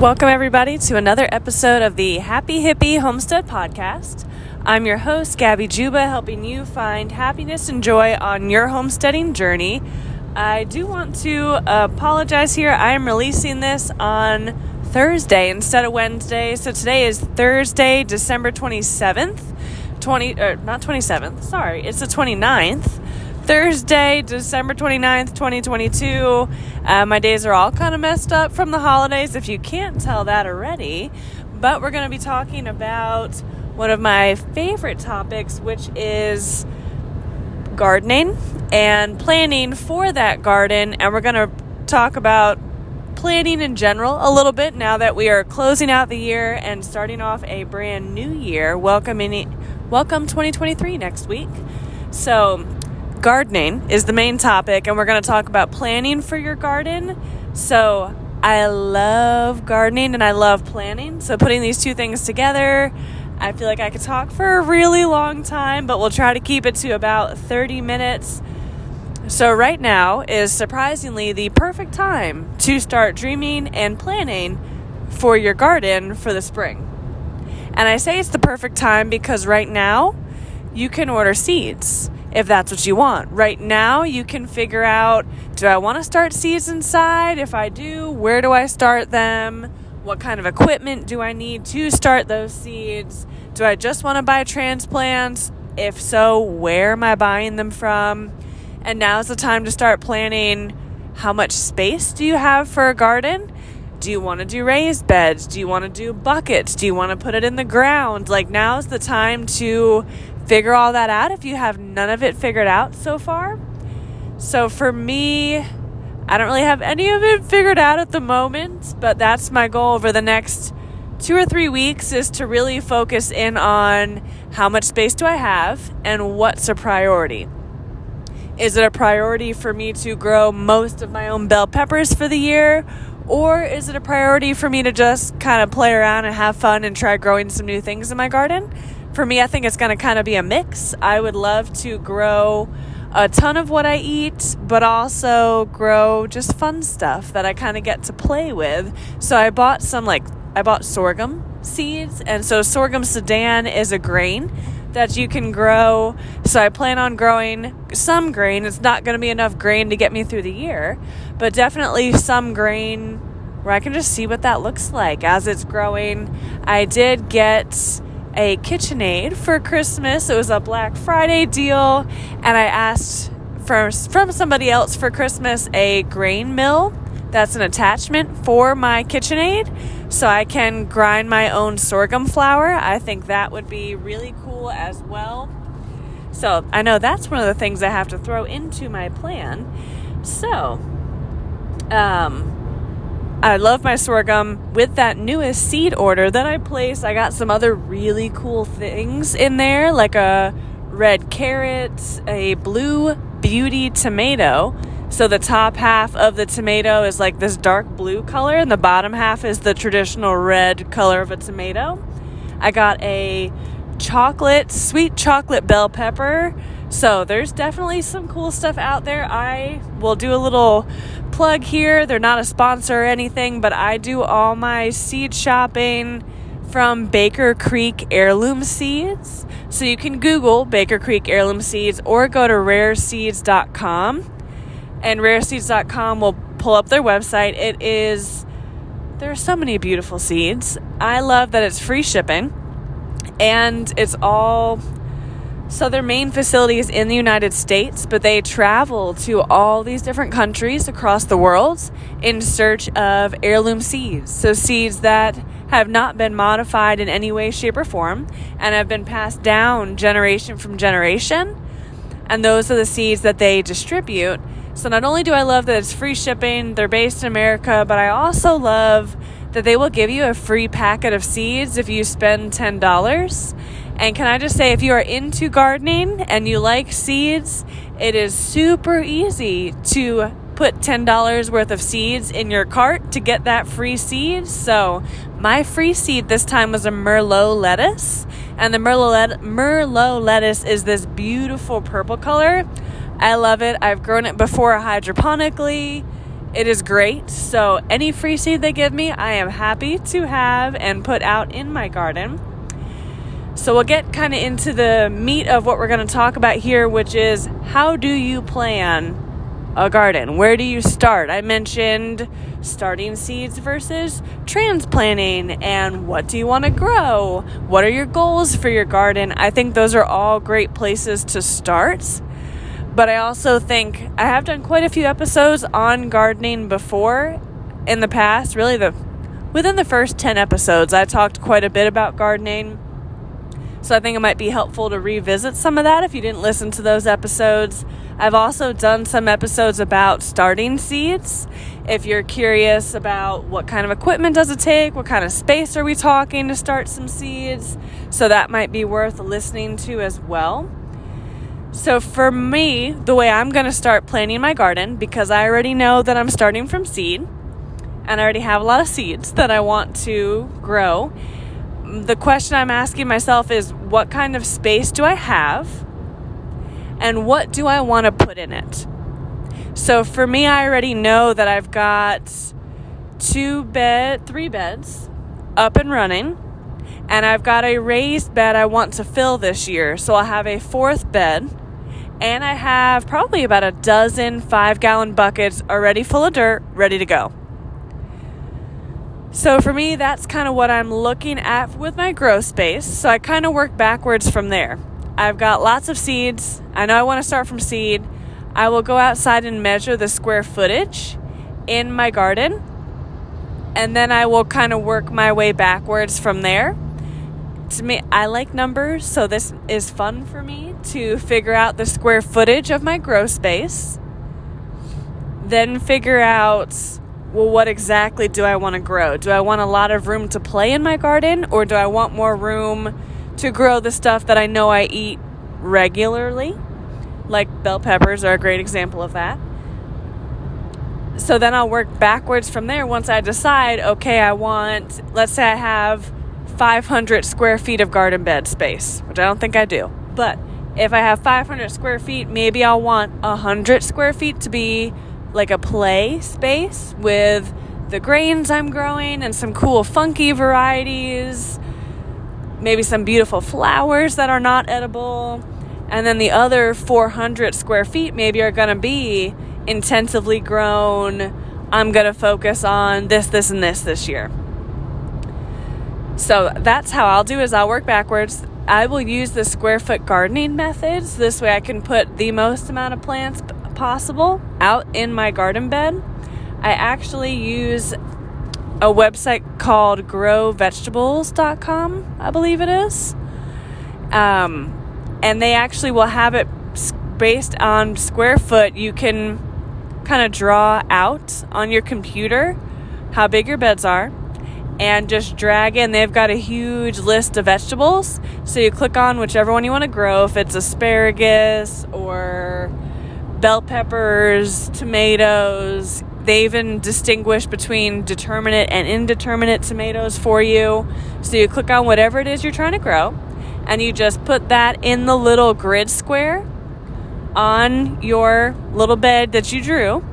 Welcome, everybody, to another episode of the Happy Hippie Homestead Podcast. I'm your host, Gabby Juba, helping you find happiness and joy on your homesteading journey. I do want to apologize here. I am releasing this on Thursday instead of Wednesday. So today is Thursday, December 27th. 20 or not 27th. Sorry, it's the 29th. Thursday, December 29th, 2022. Uh, my days are all kind of messed up from the holidays, if you can't tell that already. But we're going to be talking about one of my favorite topics, which is gardening and planning for that garden. And we're going to talk about planning in general a little bit now that we are closing out the year and starting off a brand new year. Welcoming, welcome 2023 next week. So, gardening is the main topic, and we're going to talk about planning for your garden. So, I love gardening and I love planning. So, putting these two things together, I feel like I could talk for a really long time, but we'll try to keep it to about 30 minutes. So, right now is surprisingly the perfect time to start dreaming and planning for your garden for the spring. And I say it's the perfect time because right now you can order seeds if that's what you want. Right now, you can figure out do I want to start seeds inside? If I do, where do I start them? What kind of equipment do I need to start those seeds? Do I just want to buy transplants? If so, where am I buying them from? And now's the time to start planning how much space do you have for a garden? Do you want to do raised beds? Do you want to do buckets? Do you want to put it in the ground? Like, now's the time to figure all that out if you have none of it figured out so far. So for me, I don't really have any of it figured out at the moment, but that's my goal over the next two or three weeks is to really focus in on how much space do I have and what's a priority. Is it a priority for me to grow most of my own bell peppers for the year? Or is it a priority for me to just kind of play around and have fun and try growing some new things in my garden? For me, I think it's going to kind of be a mix. I would love to grow a ton of what I eat, but also grow just fun stuff that I kind of get to play with. So I bought some, like, I bought sorghum seeds, and so sorghum sudan is a grain that you can grow. So I plan on growing some grain. It's not going to be enough grain to get me through the year, but definitely some grain where I can just see what that looks like as it's growing. I did get a KitchenAid for Christmas. It was a Black Friday deal, and I asked for, from somebody else for Christmas a grain mill that's an attachment for my KitchenAid so I can grind my own sorghum flour. I think that would be really cool as well. So I know that's one of the things I have to throw into my plan. So, um, I love my sorghum. With that newest seed order that I placed, I got some other really cool things in there, like a red carrot, a blue beauty tomato. So the top half of the tomato is like this dark blue color, and the bottom half is the traditional red color of a tomato. I got a chocolate, sweet chocolate bell pepper. So there's definitely some cool stuff out there. I will do a little plug here. They're not a sponsor or anything, but I do all my seed shopping from Baker Creek Heirloom Seeds. So you can Google Baker Creek Heirloom Seeds or go to rareseeds.com. And rareseeds.com will pull up their website. It is, there are so many beautiful seeds. I love that it's free shipping and it's all so their main facility is in the United States, but they travel to all these different countries across the world in search of heirloom seeds. So seeds that have not been modified in any way, shape, or form and have been passed down generation from generation. And those are the seeds that they distribute. So not only do I love that it's free shipping, they're based in America, but I also love that they will give you a free packet of seeds if you spend $10. And can I just say, if you are into gardening and you like seeds, it is super easy to put $10 worth of seeds in your cart to get that free seed. So, my free seed this time was a Merlot lettuce. And the Merlot, Merlot lettuce is this beautiful purple color. I love it. I've grown it before hydroponically. It is great. So, any free seed they give me, I am happy to have and put out in my garden. So, we'll get kind of into the meat of what we're going to talk about here, which is how do you plan a garden? Where do you start? I mentioned starting seeds versus transplanting and what do you want to grow? What are your goals for your garden? I think those are all great places to start. But I also think I have done quite a few episodes on gardening before in the past. Really, the within the first 10 episodes, I talked quite a bit about gardening. So I think it might be helpful to revisit some of that if you didn't listen to those episodes. I've also done some episodes about starting seeds. If you're curious about what kind of equipment does it take, what kind of space are we talking to start some seeds, so that might be worth listening to as well. So for me, the way I'm going to start planting my garden because I already know that I'm starting from seed and I already have a lot of seeds that I want to grow. The question I'm asking myself is what kind of space do I have? and what do I want to put in it? So for me, I already know that I've got two bed, three beds up and running, and I've got a raised bed I want to fill this year. So I'll have a fourth bed, and I have probably about a dozen five gallon buckets already full of dirt, ready to go. So for me, that's kind of what I'm looking at with my grow space. So I kind of work backwards from there. I've got lots of seeds. I know I want to start from seed. I will go outside and measure the square footage in my garden. And then I will kind of work my way backwards from there. To me, I like numbers, so this is fun for me to figure out the square footage of my grow space. Then figure out well, what exactly do I want to grow? Do I want a lot of room to play in my garden, or do I want more room to grow the stuff that I know I eat regularly. Like bell peppers are a great example of that. So then I'll work backwards from there once I decide, okay, I want, let's say I have 500 square feet of garden bed space, which I don't think I do. But if I have 500 square feet, maybe I'll want 100 square feet to be like a play space with the grains I'm growing and some cool funky varieties maybe some beautiful flowers that are not edible. And then the other 400 square feet maybe are going to be intensively grown. I'm going to focus on this, this, and this this year. So that's how I'll do is I'll work backwards. I will use the square foot gardening methods. This way I can put the most amount of plants possible out in my garden bed. I actually use a website called growvegetables.com, I believe it is. Um, and they actually will have it based on square foot. You can kind of draw out on your computer how big your beds are and just drag in. They've got a huge list of vegetables. So you click on whichever one you want to grow, if it's asparagus or bell peppers, tomatoes, they even distinguish between determinate and indeterminate tomatoes for you. So you click on whatever it is you're trying to grow and you just put that in the little grid square on your little bed that you drew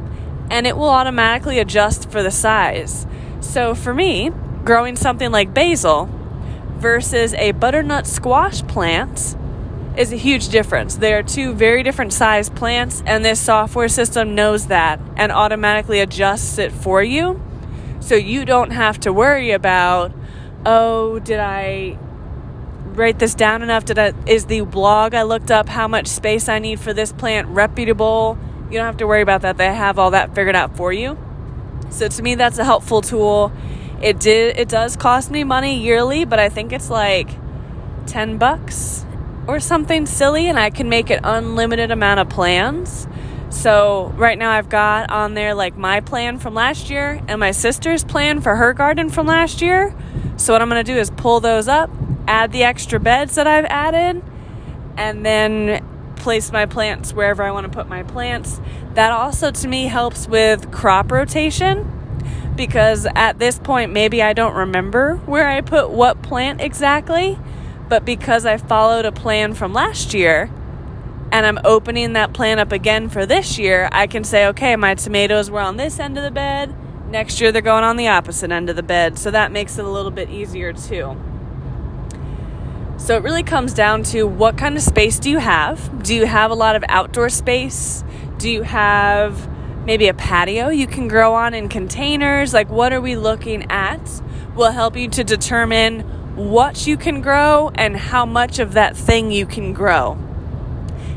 and it will automatically adjust for the size. So for me, growing something like basil versus a butternut squash plant is a huge difference. They are two very different size plants, and this software system knows that and automatically adjusts it for you. So you don't have to worry about, oh, did I write this down enough? Did I, is the blog I looked up how much space I need for this plant reputable? You don't have to worry about that. They have all that figured out for you. So to me, that's a helpful tool. It did. It does cost me money yearly, but I think it's like ten bucks or something silly and I can make an unlimited amount of plans. So right now I've got on there like my plan from last year and my sister's plan for her garden from last year. So what I'm going to do is pull those up, add the extra beds that I've added, and then place my plants wherever I want to put my plants. That also to me helps with crop rotation because at this point maybe I don't remember where I put what plant exactly. But because I followed a plan from last year, and I'm opening that plan up again for this year, I can say, okay, my tomatoes were on this end of the bed. Next year, they're going on the opposite end of the bed. So that makes it a little bit easier too. So it really comes down to what kind of space do you have? Do you have a lot of outdoor space? Do you have maybe a patio you can grow on in containers? Like, what are we looking at? Will help you to determine what you can grow and how much of that thing you can grow.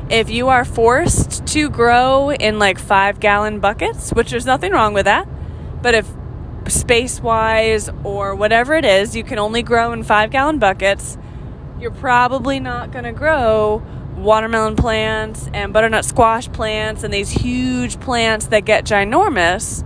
If you are forced to grow in like five gallon buckets, which there's nothing wrong with that, but if space wise or whatever it is, you can only grow in five gallon buckets, you're probably not going to grow watermelon plants and butternut squash plants and these huge plants that get ginormous.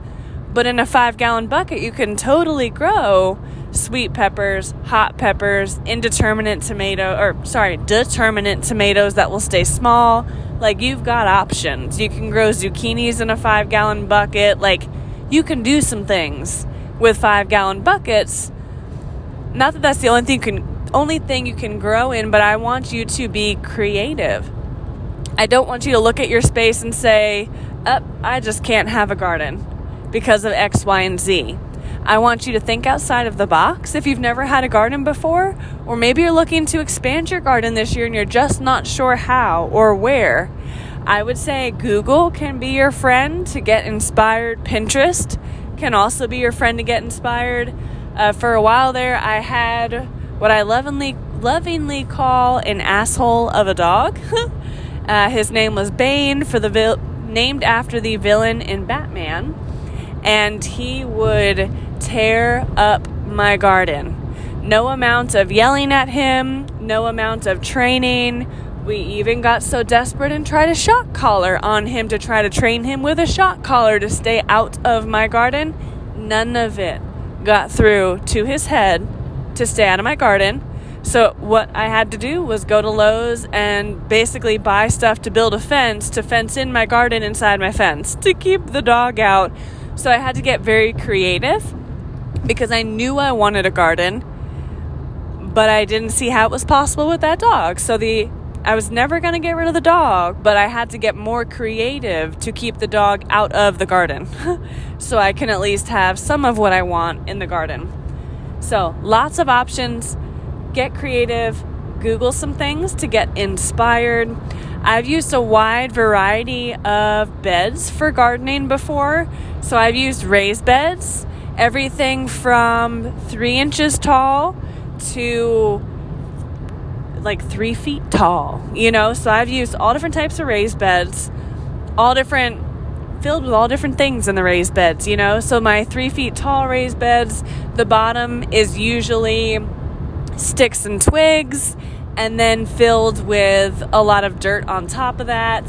But in a five gallon bucket, you can totally grow sweet peppers, hot peppers, indeterminate tomato, or sorry, determinate tomatoes that will stay small. Like you've got options. You can grow zucchinis in a five gallon bucket. Like you can do some things with five gallon buckets. Not that that's the only thing you can only thing you can grow in, but I want you to be creative. I don't want you to look at your space and say, "Up, oh, I just can't have a garden because of X, Y, and Z." I want you to think outside of the box if you've never had a garden before, or maybe you're looking to expand your garden this year and you're just not sure how or where. I would say Google can be your friend to get inspired. Pinterest can also be your friend to get inspired. Uh, for a while there, I had what I lovingly lovingly call an asshole of a dog. uh, his name was Bane, for the vil- named after the villain in Batman, and he would tear up my garden. No amount of yelling at him, no amount of training. We even got so desperate and tried a shock collar on him to try to train him with a shock collar to stay out of my garden. None of it got through to his head to stay out of my garden. So, what I had to do was go to Lowe's and basically buy stuff to build a fence to fence in my garden inside my fence to keep the dog out. So, I had to get very creative because I knew I wanted a garden, but I didn't see how it was possible with that dog. So, the I was never going to get rid of the dog, but I had to get more creative to keep the dog out of the garden so I can at least have some of what I want in the garden. So, lots of options. Get creative. Google some things to get inspired. I've used a wide variety of beds for gardening before. So, I've used raised beds, everything from three inches tall to like three feet tall, you know. So, I've used all different types of raised beds, all different filled with all different things in the raised beds, you know? So my three feet tall raised beds, the bottom is usually sticks and twigs, and then filled with a lot of dirt on top of that.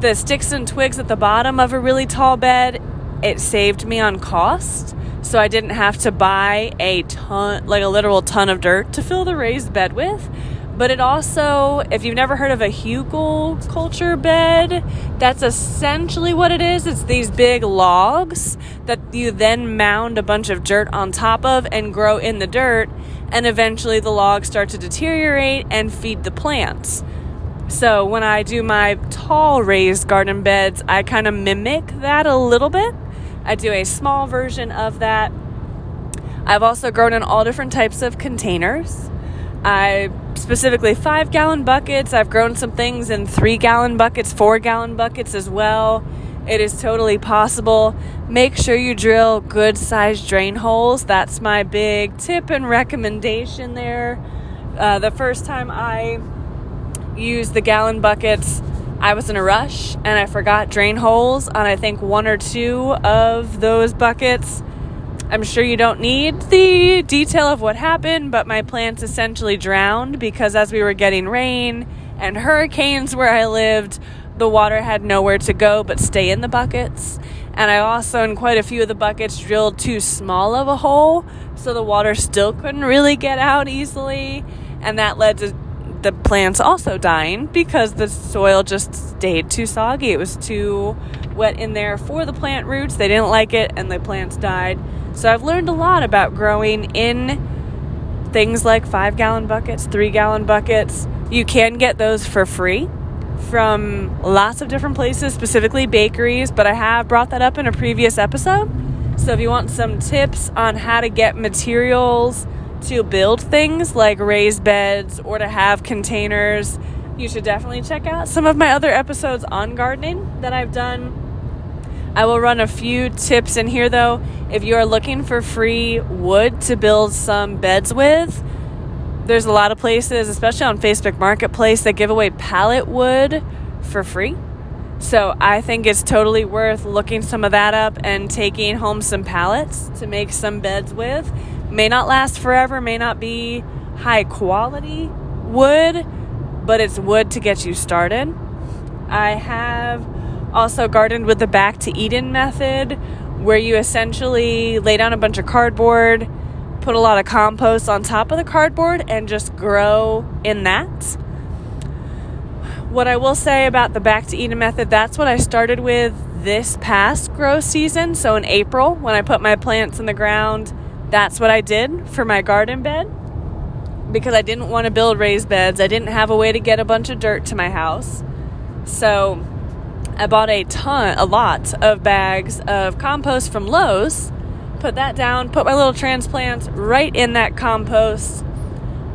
The sticks and twigs at the bottom of a really tall bed, it saved me on cost. So I didn't have to buy a ton, like a literal ton of dirt to fill the raised bed with. But it also, if you've never heard of a hugelkultur bed, that's essentially what it is. It's these big logs that you then mound a bunch of dirt on top of and grow in the dirt, and eventually the logs start to deteriorate and feed the plants. So when I do my tall raised garden beds, I kind of mimic that a little bit. I do a small version of that. I've also grown in all different types of containers. I specifically five gallon buckets. I've grown some things in three gallon buckets, four gallon buckets as well. It is totally possible. Make sure you drill good sized drain holes. That's my big tip and recommendation there. Uh, the first time I used the gallon buckets, I was in a rush and I forgot drain holes on I think one or two of those buckets. I'm sure you don't need the detail of what happened, but my plants essentially drowned because as we were getting rain and hurricanes where I lived, the water had nowhere to go but stay in the buckets. And I also, in quite a few of the buckets, drilled too small of a hole, so the water still couldn't really get out easily. And that led to the plants also dying because the soil just stayed too soggy. It was too wet in there for the plant roots. They didn't like it, and the plants died. So I've learned a lot about growing in things like five gallon buckets, three gallon buckets. You can get those for free from lots of different places, specifically bakeries, but I have brought that up in a previous episode. So if you want some tips on how to get materials to build things like raised beds or to have containers, you should definitely check out some of my other episodes on gardening that I've done. I will run a few tips in here though. If you are looking for free wood to build some beds with, there's a lot of places, especially on Facebook Marketplace, that give away pallet wood for free. So I think it's totally worth looking some of that up and taking home some pallets to make some beds with. May not last forever, may not be high quality wood, but it's wood to get you started. I have also gardened with the back to Eden method, where you essentially lay down a bunch of cardboard put a lot of compost on top of the cardboard and just grow in that. What I will say about the back to Eden method, that's what I started with this past grow season. So in April, when I put my plants in the ground, that's what I did for my garden bed because I didn't want to build raised beds. I didn't have a way to get a bunch of dirt to my house. So I bought a ton, a lot of bags of compost from Lowe's put that down, put my little transplants right in that compost.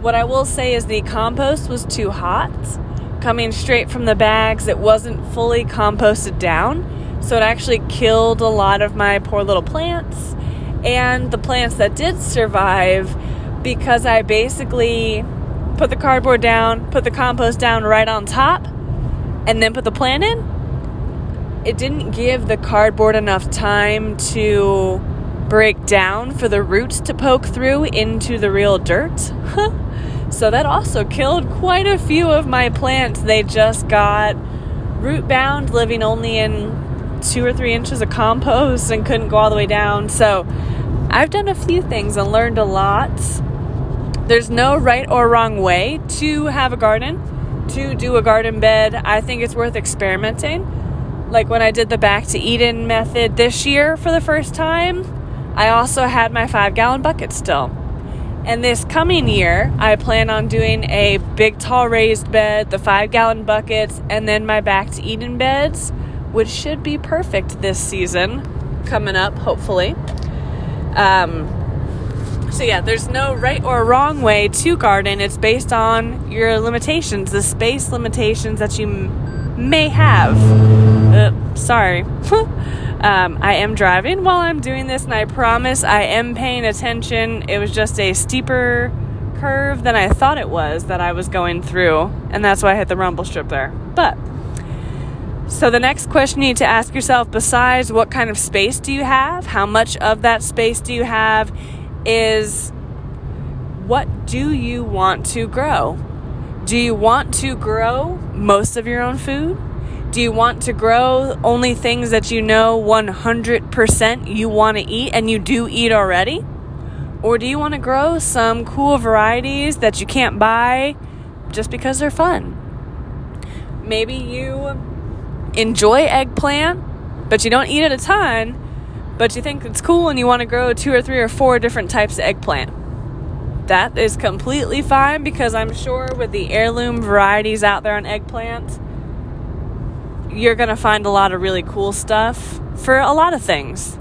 What I will say is the compost was too hot. Coming straight from the bags, it wasn't fully composted down. So it actually killed a lot of my poor little plants. And the plants that did survive, because I basically put the cardboard down, put the compost down right on top, and then put the plant in, it didn't give the cardboard enough time to break down for the roots to poke through into the real dirt. so that also killed quite a few of my plants. They just got root bound, living only in two or three inches of compost and couldn't go all the way down. So I've done a few things and learned a lot. There's no right or wrong way to have a garden, to do a garden bed. I think it's worth experimenting. Like when I did the back to Eden method this year for the first time, I also had my five gallon bucket still. And this coming year, I plan on doing a big, tall raised bed, the five gallon buckets, and then my back to Eden beds, which should be perfect this season coming up, hopefully. Um, so, yeah, there's no right or wrong way to garden. It's based on your limitations, the space limitations that you m- may have. Uh, sorry. Um, I am driving while I'm doing this, and I promise I am paying attention. It was just a steeper curve than I thought it was that I was going through, and that's why I hit the rumble strip there. But so the next question you need to ask yourself, besides what kind of space do you have, how much of that space do you have, is what do you want to grow? Do you want to grow most of your own food? Do you want to grow only things that you know 100% you want to eat and you do eat already? Or do you want to grow some cool varieties that you can't buy just because they're fun? Maybe you enjoy eggplant, but you don't eat it a ton, but you think it's cool and you want to grow two or three or four different types of eggplant. That is completely fine because I'm sure with the heirloom varieties out there on eggplant, you're going to find a lot of really cool stuff for a lot of things.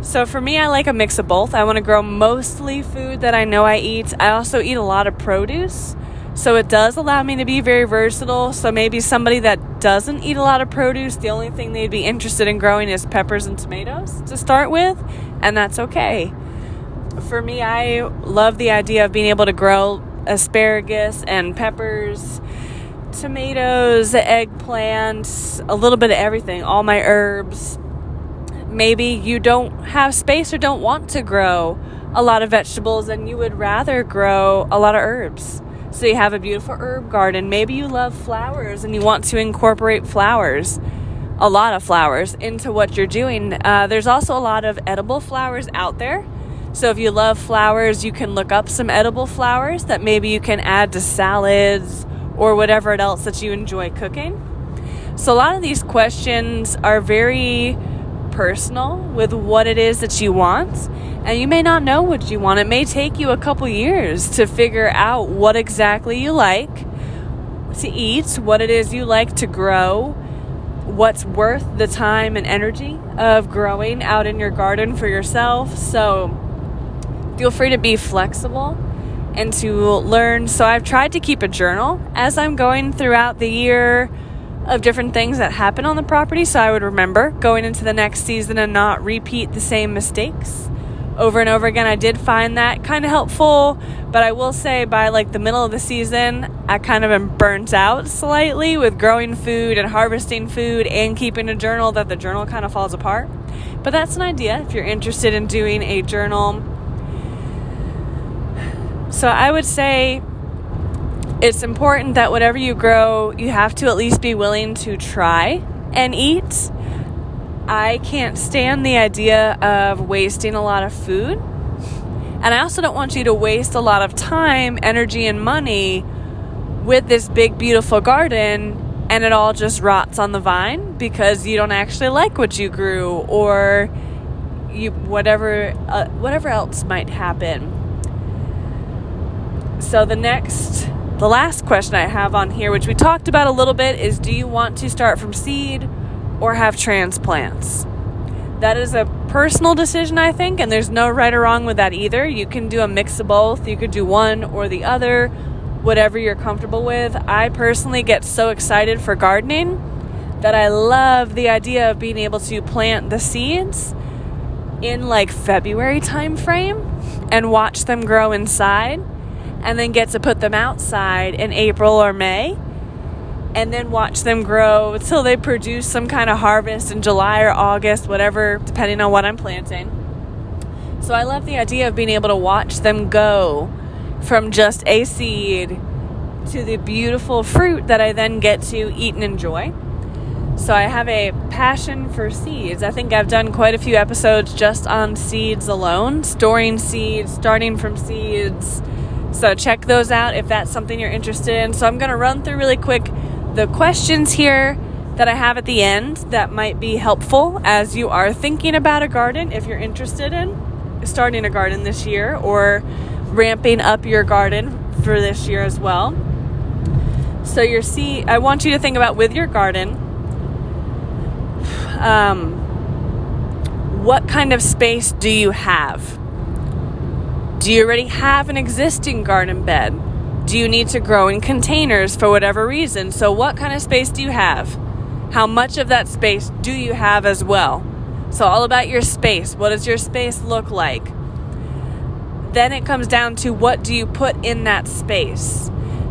So for me, I like a mix of both. I want to grow mostly food that I know I eat. I also eat a lot of produce. So it does allow me to be very versatile. So maybe somebody that doesn't eat a lot of produce, the only thing they'd be interested in growing is peppers and tomatoes to start with, and that's okay. For me, I love the idea of being able to grow asparagus and peppers tomatoes, eggplants, a little bit of everything, all my herbs. Maybe you don't have space or don't want to grow a lot of vegetables and you would rather grow a lot of herbs. So you have a beautiful herb garden. Maybe you love flowers and you want to incorporate flowers, a lot of flowers, into what you're doing. Uh, there's also a lot of edible flowers out there. So if you love flowers, you can look up some edible flowers that maybe you can add to salads or whatever else that you enjoy cooking. So, a lot of these questions are very personal with what it is that you want, and you may not know what you want. It may take you a couple years to figure out what exactly you like, to eat, what it is you like to grow, what's worth the time and energy of growing out in your garden for yourself. So feel free to be flexible and to learn. So I've tried to keep a journal as I'm going throughout the year of different things that happen on the property so I would remember going into the next season and not repeat the same mistakes over and over again. I did find that kind of helpful, but I will say by like the middle of the season, I kind of am burnt out slightly with growing food and harvesting food and keeping a journal that the journal kind of falls apart. But that's an idea if you're interested in doing a journal. So I would say it's important that whatever you grow, you have to at least be willing to try and eat. I can't stand the idea of wasting a lot of food. And I also don't want you to waste a lot of time, energy, and money with this big, beautiful garden and it all just rots on the vine because you don't actually like what you grew or you whatever uh, whatever else might happen. So the next the last question I have on here, which we talked about a little bit, is do you want to start from seed or have transplants? That is a personal decision, I think, and there's no right or wrong with that either. You can do a mix of both, you could do one or the other, whatever you're comfortable with. I personally get so excited for gardening that I love the idea of being able to plant the seeds in like February time frame and watch them grow inside and then get to put them outside in April or May and then watch them grow until they produce some kind of harvest in July or August, whatever, depending on what I'm planting. So I love the idea of being able to watch them go from just a seed to the beautiful fruit that I then get to eat and enjoy. So I have a passion for seeds. I think I've done quite a few episodes just on seeds alone, storing seeds, starting from seeds so check those out if that's something you're interested in. So I'm going to run through really quick the questions here that I have at the end that might be helpful as you are thinking about a garden if you're interested in starting a garden this year or ramping up your garden for this year as well. So your seed, I want you to think about with your garden, um, what kind of space do you have? Do you already have an existing garden bed? Do you need to grow in containers for whatever reason? So, what kind of space do you have? How much of that space do you have as well? So, all about your space. What does your space look like? Then it comes down to what do you put in that space?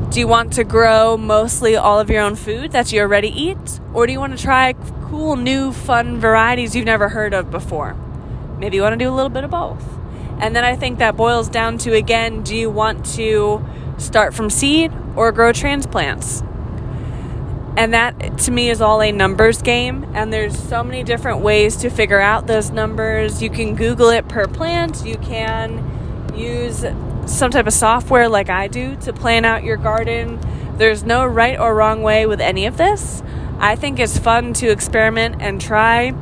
Do you want to grow mostly all of your own food that you already eat? Or do you want to try cool, new, fun varieties you've never heard of before? Maybe you want to do a little bit of both. And then I think that boils down to again, do you want to start from seed or grow transplants? And that to me is all a numbers game. And there's so many different ways to figure out those numbers. You can Google it per plant, you can use some type of software like I do to plan out your garden. There's no right or wrong way with any of this. I think it's fun to experiment and try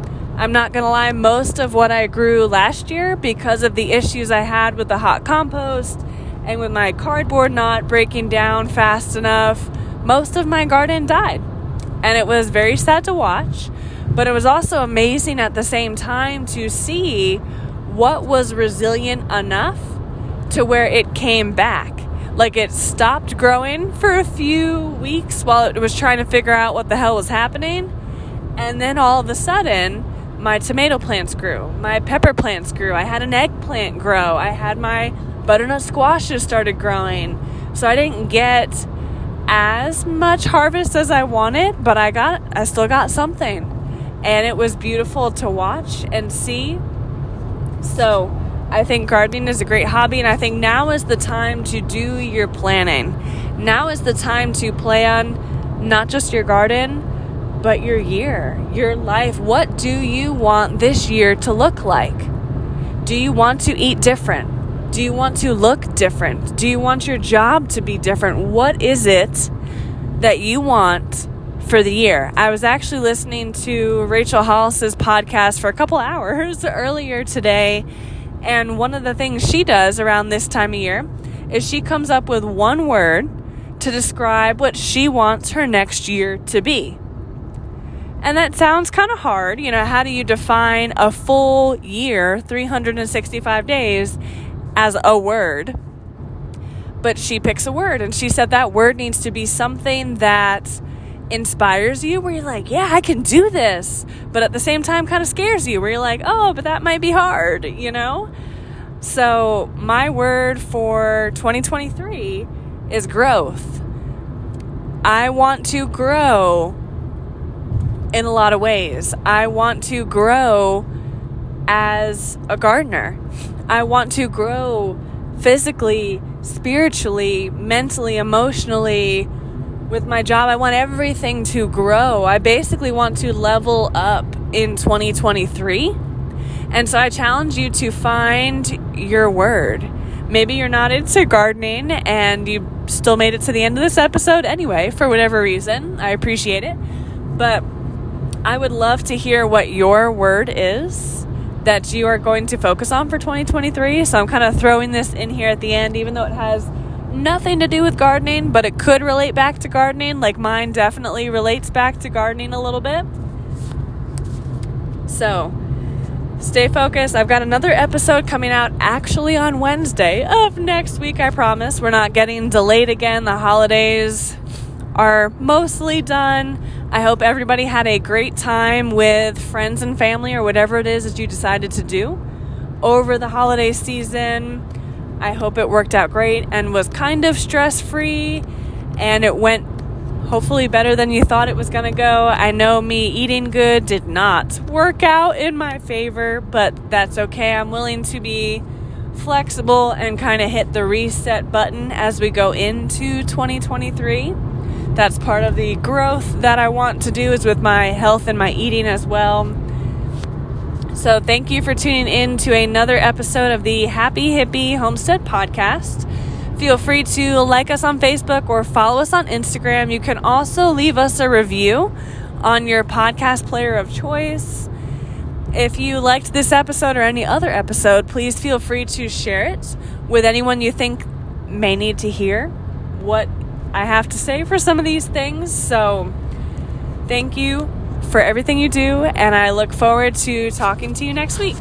I'm not going to lie, most of what I grew last year, because of the issues I had with the hot compost and with my cardboard not breaking down fast enough, most of my garden died. And it was very sad to watch, but it was also amazing at the same time to see what was resilient enough to where it came back. Like it stopped growing for a few weeks while it was trying to figure out what the hell was happening. And then all of a sudden, my tomato plants grew, my pepper plants grew, I had an eggplant grow, I had my butternut squashes started growing. So I didn't get as much harvest as I wanted, but I got I still got something. And it was beautiful to watch and see. So, I think gardening is a great hobby and I think now is the time to do your planning. Now is the time to plan not just your garden, but your year, your life. What do you want this year to look like? Do you want to eat different? Do you want to look different? Do you want your job to be different? What is it that you want for the year? I was actually listening to Rachel Hollis's podcast for a couple hours earlier today, and one of the things she does around this time of year is she comes up with one word to describe what she wants her next year to be. And that sounds kind of hard. You know, how do you define a full year, 365 days, as a word? But she picks a word, and she said that word needs to be something that inspires you, where you're like, yeah, I can do this. But at the same time, kind of scares you, where you're like, oh, but that might be hard, you know? So, my word for 2023 is growth. I want to grow in a lot of ways. I want to grow as a gardener. I want to grow physically, spiritually, mentally, emotionally. With my job, I want everything to grow. I basically want to level up in 2023. And so I challenge you to find your word. Maybe you're not into gardening and you still made it to the end of this episode anyway, for whatever reason. I appreciate it. But I would love to hear what your word is that you are going to focus on for 2023. So I'm kind of throwing this in here at the end, even though it has nothing to do with gardening, but it could relate back to gardening. Like mine definitely relates back to gardening a little bit. So stay focused. I've got another episode coming out actually on Wednesday of next week, I promise. We're not getting delayed again. The holidays are mostly done. I hope everybody had a great time with friends and family or whatever it is that you decided to do over the holiday season. I hope it worked out great and was kind of stress free and it went hopefully better than you thought it was going to go. I know me eating good did not work out in my favor, but that's okay. I'm willing to be flexible and kind of hit the reset button as we go into 2023 that's part of the growth that I want to do is with my health and my eating as well. So, thank you for tuning in to another episode of the Happy Hippie Homestead Podcast. Feel free to like us on Facebook or follow us on Instagram. You can also leave us a review on your podcast player of choice. If you liked this episode or any other episode, please feel free to share it with anyone you think may need to hear what I have to say for some of these things. So, thank you for everything you do, and I look forward to talking to you next week.